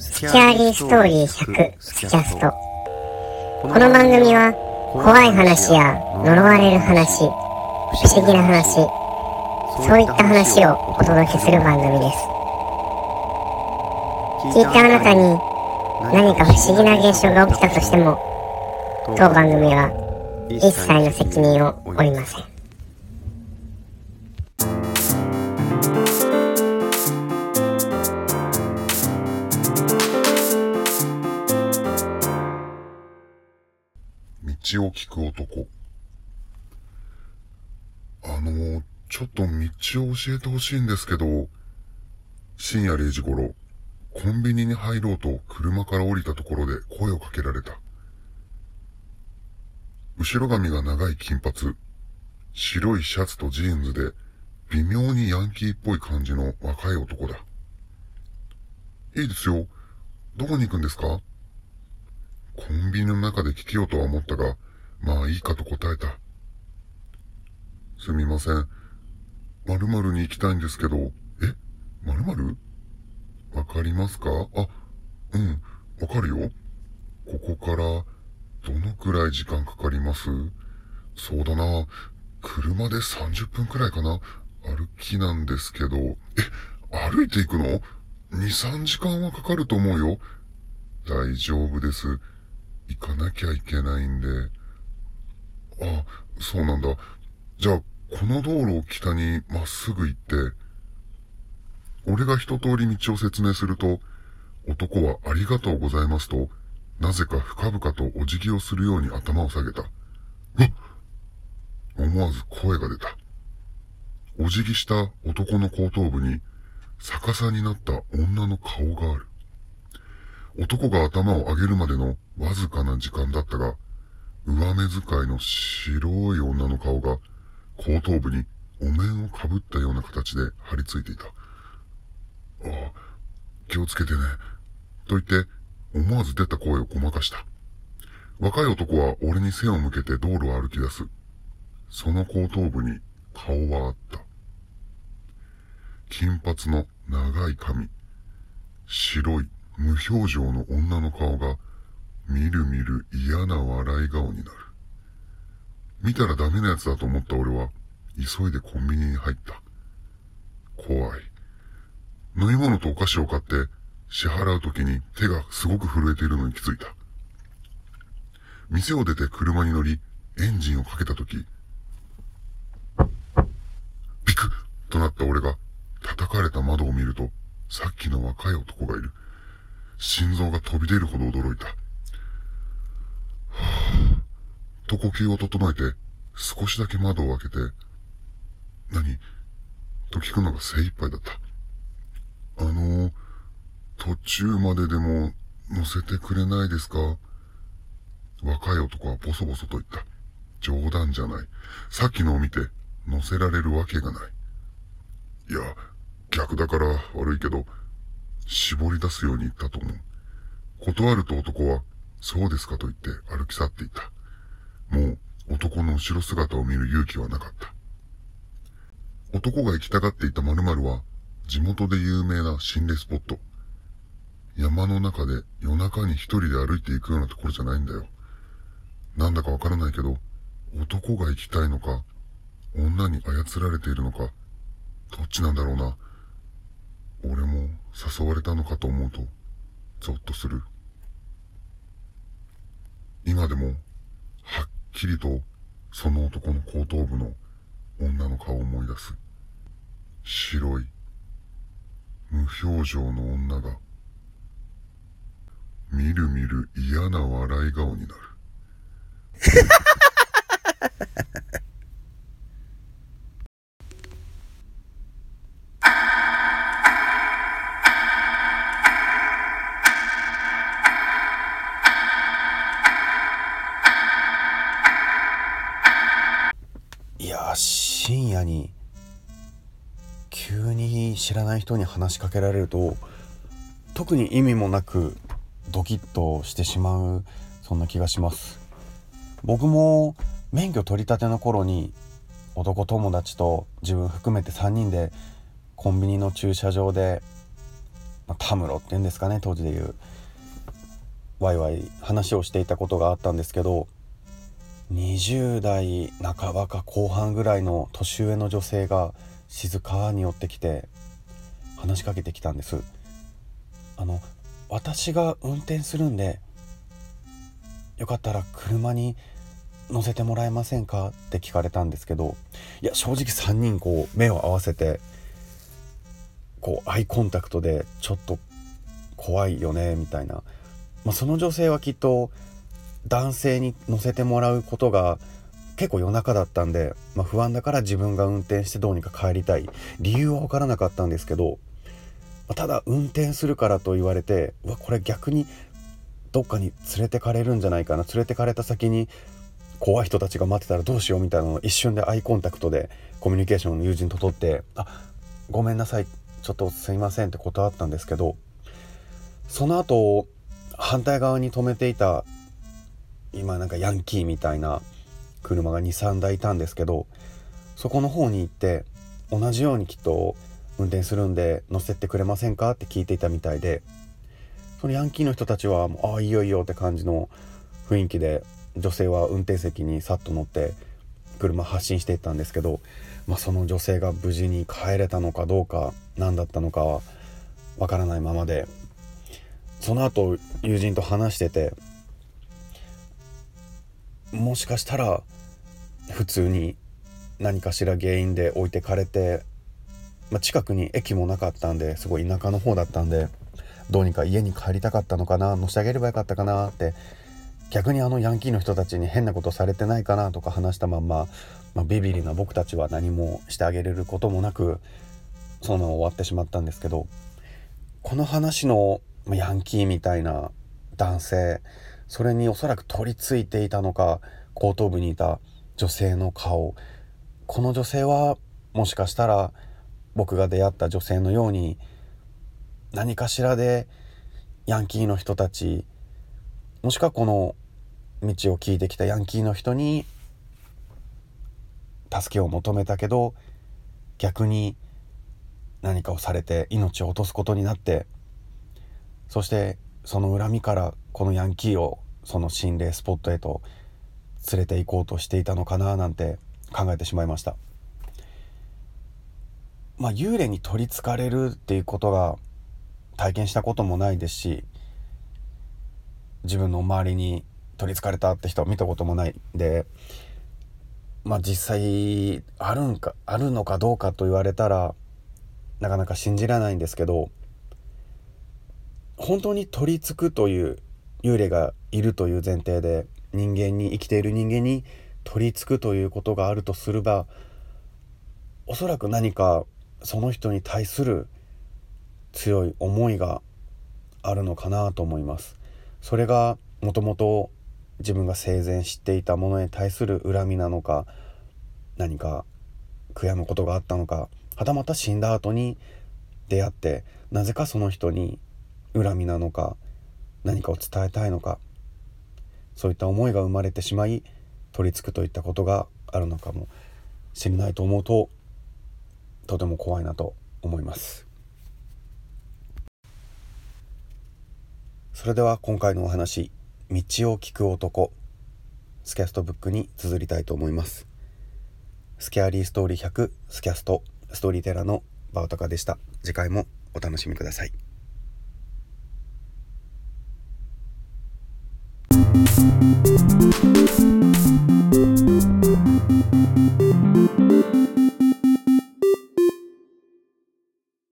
スキャーリーストーリー100スキャスト。この番組は怖い話や呪われる話不思議な話そういった話をお届けする番組です。聞いたあなたに何か不思議な現象が起きたとしても当番組は一切の責任を負いません。道を聞く男。あの、ちょっと道を教えてほしいんですけど、深夜0時頃、コンビニに入ろうと車から降りたところで声をかけられた。後ろ髪が長い金髪、白いシャツとジーンズで、微妙にヤンキーっぽい感じの若い男だ。いいですよ。どこに行くんですか？コンビニの中で聞けようとは思ったが、まあいいかと答えた。すみません。〇〇に行きたいんですけど、え？〇〇わかりますか？あ、うん、わかるよ。ここから、どのくらい時間かかります？そうだな。車で30分くらいかな。歩きなんですけど、え、歩いて行くの ?2、3時間はかかると思うよ。大丈夫です。行かなきゃいけないんで。あ、そうなんだ。じゃあ、この道路を北にまっすぐ行って、俺が一通り道を説明すると、男はありがとうございますと、なぜか深々とお辞儀をするように頭を下げた。うっ思わず声が出た。お辞儀した男の後頭部に逆さになった女の顔がある。男が頭を上げるまでのわずかな時間だったが、上目遣いの白い女の顔が後頭部にお面をかぶったような形で張り付いていた。ああ、気をつけてね。と言って思わず出た声をごまかした。若い男は俺に背を向けて道路を歩き出す。その後頭部に顔はあった。金髪の長い髪、白い無表情の女の顔が、みるみる嫌な笑い顔になる。見たらダメなやつだと思った俺は、急いでコンビニに入った。怖い。飲み物とお菓子を買って、支払う時に手がすごく震えているのに気づいた。店を出て車に乗り、エンジンをかけた時、ビクッとなった俺が叩かれた窓を見ると、さっきの若い男がいる。心臓が飛び出るほど驚いた。はぁ、と呼吸を整えて、少しだけ窓を開けて、何？と聞くのが精一杯だった。あの、途中まででも乗せてくれないですか？若い男はボソボソと言った。冗談じゃない。さっきのを見て乗せられるわけがない。いや、逆だから悪いけど、絞り出すように言ったと思う。断ると男は、そうですかと言って歩き去っていた。もう男の後ろ姿を見る勇気はなかった。男が行きたがっていた〇〇は、地元で有名な心霊スポット。山の中で夜中に一人で歩いていくようなところじゃないんだよ。なんだかわからないけど、男が行きたいのか、女に操られているのか、どっちなんだろうな。俺も誘われたのかと思うと、ゾッとする。今でも、はっきりと、その男の後頭部の女の顔を思い出す。白い、無表情の女が、みるみる嫌な笑い顔になる。深夜に急に知らない人に話しかけられると特に意味もなくドキッとしてしまうそんな気がします。僕も免許取り立ての頃に男友達と自分含めて3人でコンビニの駐車場でまあ、タムロっていうんですかね当時でいうワイワイ話をしていたことがあったんですけど20代半ばか後半ぐらいの年上の女性が静かに寄ってきて話しかけてきたんです。あの私が運転するんでよかったら車に乗せてもらえませんかって聞かれたんですけどいや正直3人こう目を合わせてこうアイコンタクトでちょっと怖いよねみたいな、まあ、その女性はきっと男性に乗せてもらうことが結構夜中だったんで、まあ、不安だから自分が運転してどうにか帰りたい。理由は分からなかったんですけど、ま、ただ運転するからと言われてうわこれ逆にどっかに連れてかれるんじゃないかな。連れてかれた先に怖い人たちが待ってたらどうしようみたいなのを一瞬でアイコンタクトでコミュニケーションの友人と取って「あごめんなさいちょっとすいません」って断ったんですけどその後反対側に止めていた今なんかヤンキーみたいな車が23台いたんですけどそこの方に行って同じようにきっと運転するんで乗せてくれませんかって聞いていたみたいでそのヤンキーの人たちはもうああいいよいいよって感じの雰囲気で女性は運転席にさっと乗って車発進していったんですけど、まあ、その女性が無事に帰れたのかどうか何だったのかはわからないままでその後友人と話しててもしかしたら普通に何かしら原因で置いてかれて、まあ、近くに駅もなかったんですごい田舎の方だったんでどうにか家に帰りたかったのかな乗せてあげればよかったかなって逆にあのヤンキーの人たちに変なことされてないかなとか話したまんま、まあ、ビビリな僕たちは何もしてあげれることもなくそのまま終わってしまったんですけどこの話のヤンキーみたいな男性それにおそらく取り付いていたのか後頭部にいた女性の顔。この女性はもしかしたら僕が出会った女性のように何かしらでヤンキーの人たちもしくはこの道を聞いてきたヤンキーの人に助けを求めたけど逆に何かをされて命を落とすことになってそしてその恨みからこのヤンキーをその心霊スポットへと連れて行こうとしていたのかななんて考えてしまいました。まあ幽霊に取りつかれるっていうことが体験したこともないですし自分の周りに取りつかれたって人は見たこともないでまあ実際あるんかあるのかどうかと言われたらなかなか信じられないんですけど本当に取り付くという幽霊がいるという前提で人間に生きている人間に取り付くということがあるとすればおそらく何かその人に対する強い思いがあるのかなと思います。それがもともと自分が生前知っていたものに対する恨みなのか何か悔やむことがあったのかはたまた死んだ後に出会ってなぜかその人に恨みなのか何かを伝えたいのかそういった思いが生まれてしまい取り付くといったことがあるのかもしれないと思うととても怖いなと思います。それでは今回のお話「道を聞く男」スキャストブックに綴りたいと思います。スキャーリーストーリー100スキャストストーリーテラーのバオタカでした。次回もお楽しみください。Música